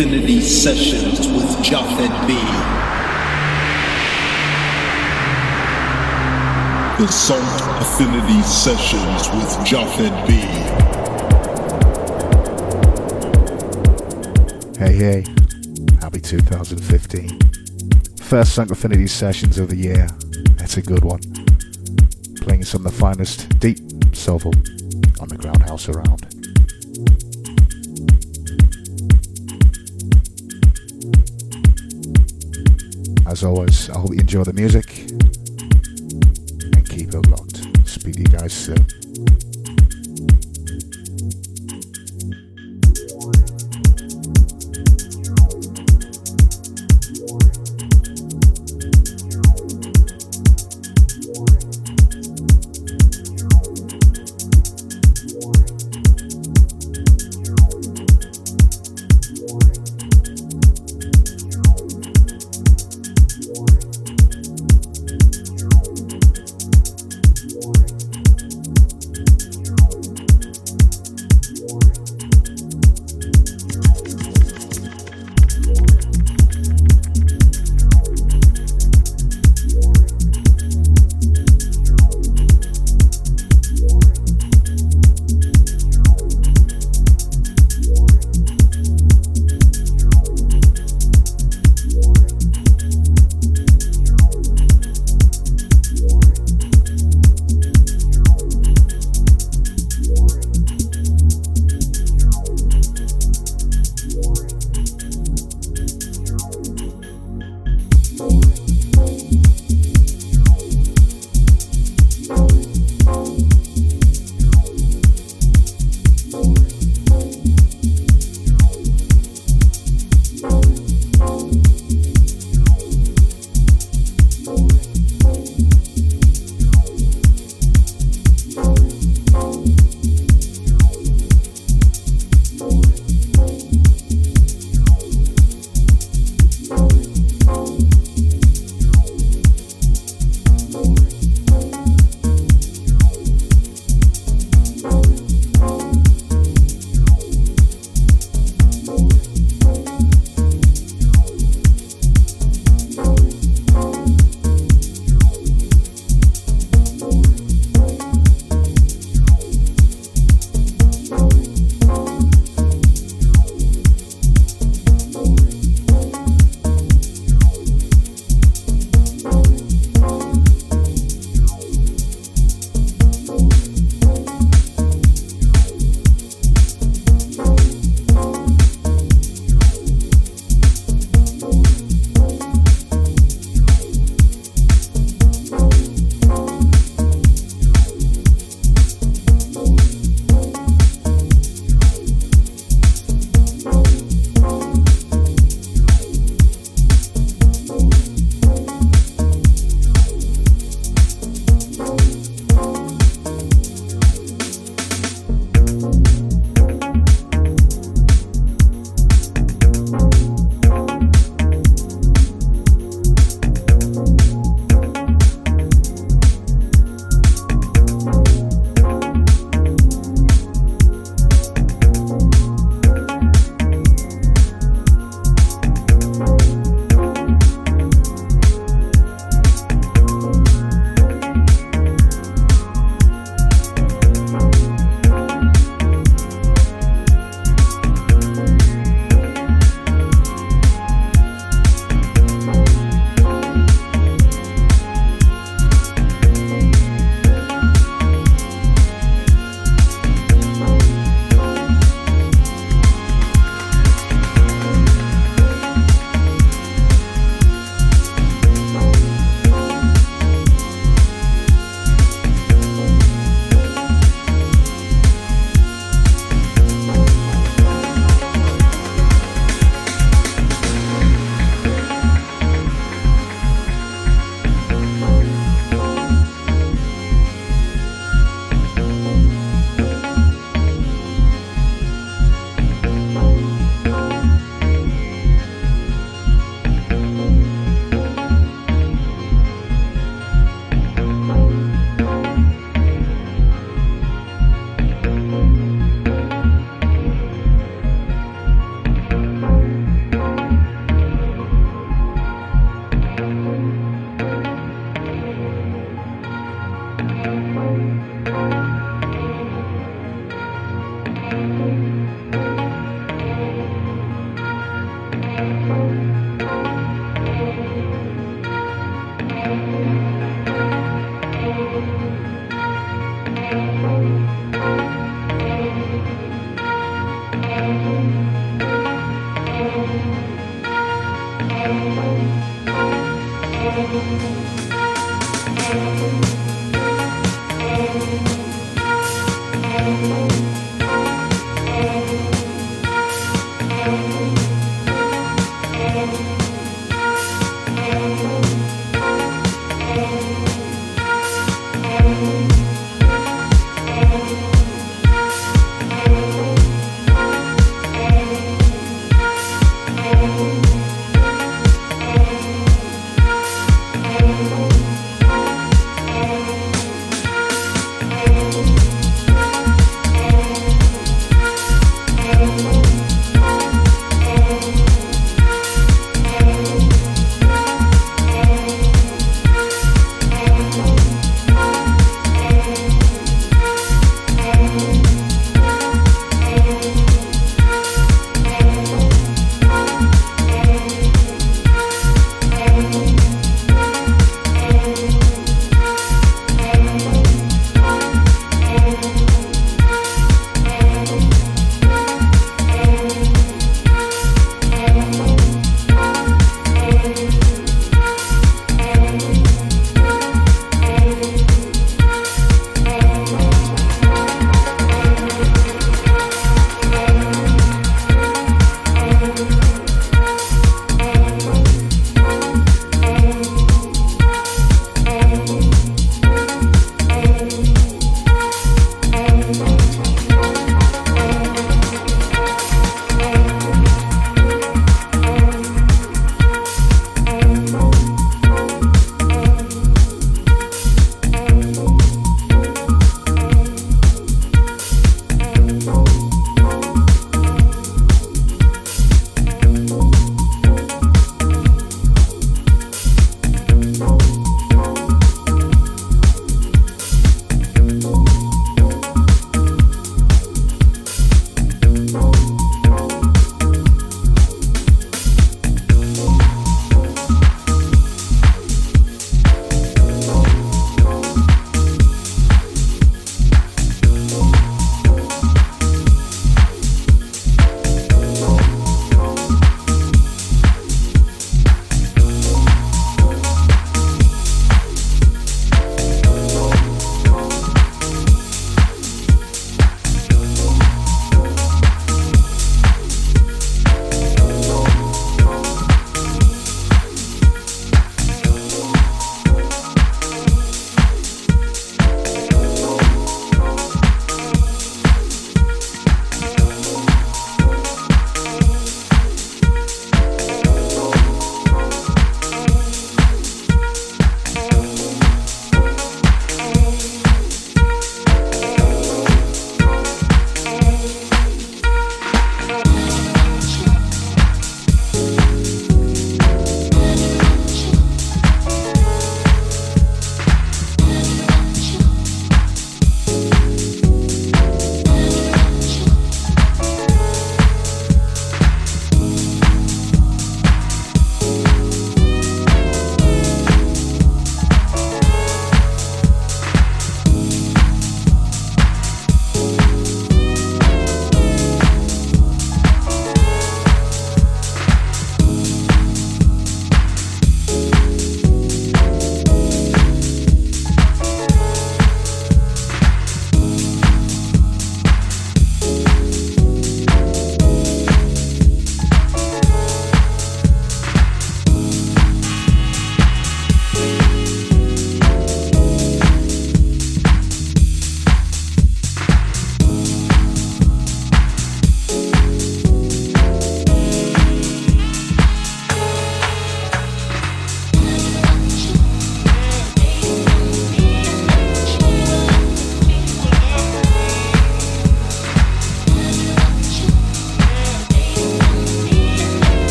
Affinity Sessions with Japhet B. The Sunk Affinity Sessions with Japhet B. Hey, hey. Happy 2015. First Sunk Affinity Sessions of the year. That's a good one. Playing some of the finest deep, soulful, underground house around. As always, I hope you enjoy the music and keep it locked. Speak to you guys soon.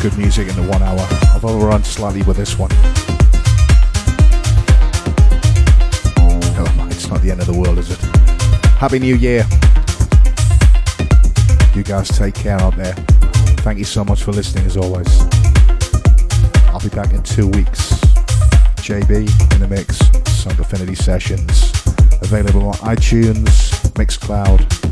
Good music in the one hour. I've overrun slightly with this one. Mind, it's not the end of the world, is it? Happy New Year. You guys take care out there. Thank you so much for listening as always. I'll be back in two weeks. JB in the mix, Sunk Affinity Sessions. Available on iTunes, Mixcloud.